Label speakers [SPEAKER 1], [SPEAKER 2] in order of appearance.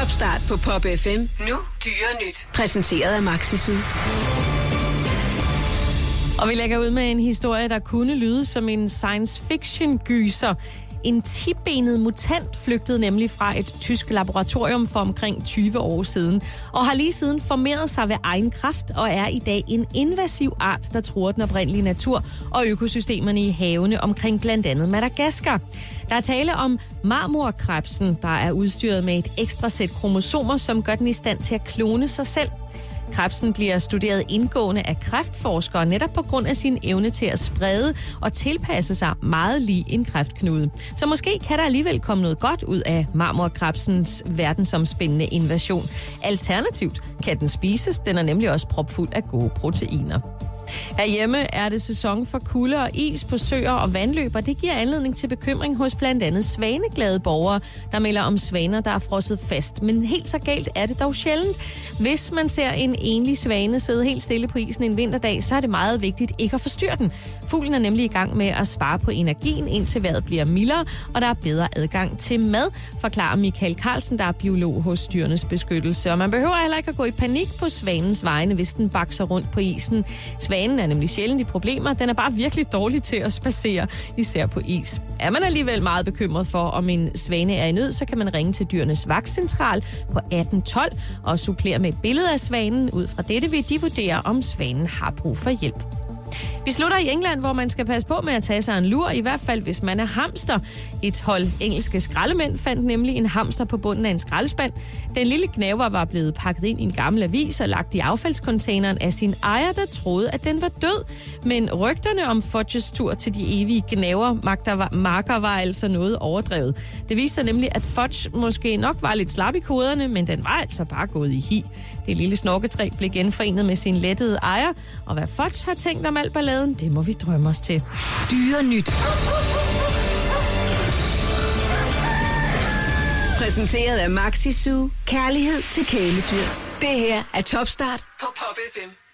[SPEAKER 1] Topstart på Pop FM. Nu dyre nyt. Præsenteret af Maxisu.
[SPEAKER 2] Og vi lægger ud med en historie, der kunne lyde som en science fiction gyser. En tibenet mutant flygtede nemlig fra et tysk laboratorium for omkring 20 år siden, og har lige siden formeret sig ved egen kraft og er i dag en invasiv art, der truer den oprindelige natur og økosystemerne i havene omkring blandt andet Madagaskar. Der er tale om marmorkrebsen, der er udstyret med et ekstra sæt kromosomer, som gør den i stand til at klone sig selv. Krebsen bliver studeret indgående af kræftforskere netop på grund af sin evne til at sprede og tilpasse sig meget lige en kræftknude. Så måske kan der alligevel komme noget godt ud af marmorkrebsens verdensomspændende invasion. Alternativt kan den spises, den er nemlig også propfuld af gode proteiner. Herhjemme er det sæson for kulde og is på søer og vandløb, og det giver anledning til bekymring hos blandt andet svaneglade borgere, der melder om svaner, der er frosset fast. Men helt så galt er det dog sjældent. Hvis man ser en enlig svane sidde helt stille på isen en vinterdag, så er det meget vigtigt ikke at forstyrre den. Fuglen er nemlig i gang med at spare på energien, indtil vejret bliver mildere, og der er bedre adgang til mad, forklarer Michael Carlsen, der er biolog hos Dyrenes Beskyttelse. Og man behøver heller ikke at gå i panik på svanens vegne, hvis den bakser rundt på isen. Svanen er nemlig sjældent i problemer. Den er bare virkelig dårlig til at spacere, især på is. Er man alligevel meget bekymret for, om en svane er i nød, så kan man ringe til Dyrenes Vagtcentral på 1812 og supplere med et billede af svanen. Ud fra dette vil de vurdere, om svanen har brug for hjælp. Vi slutter i England, hvor man skal passe på med at tage sig en lur, i hvert fald hvis man er hamster. Et hold engelske skraldemænd fandt nemlig en hamster på bunden af en skraldespand. Den lille knæver var blevet pakket ind i en gammel avis og lagt i affaldskontaineren af sin ejer, der troede, at den var død. Men rygterne om Fudges tur til de evige knæver marker var altså noget overdrevet. Det viste sig nemlig, at Fudge måske nok var lidt slap i koderne, men den var altså bare gået i hi. Det lille snorketræ blev genforenet med sin lettede ejer, og hvad Fudge har tænkt om alt glæden, det må vi drømme os til.
[SPEAKER 1] Dyre nyt. Præsenteret af Maxi Su. Kærlighed til kæledyr. Det her er Topstart på Pop FM.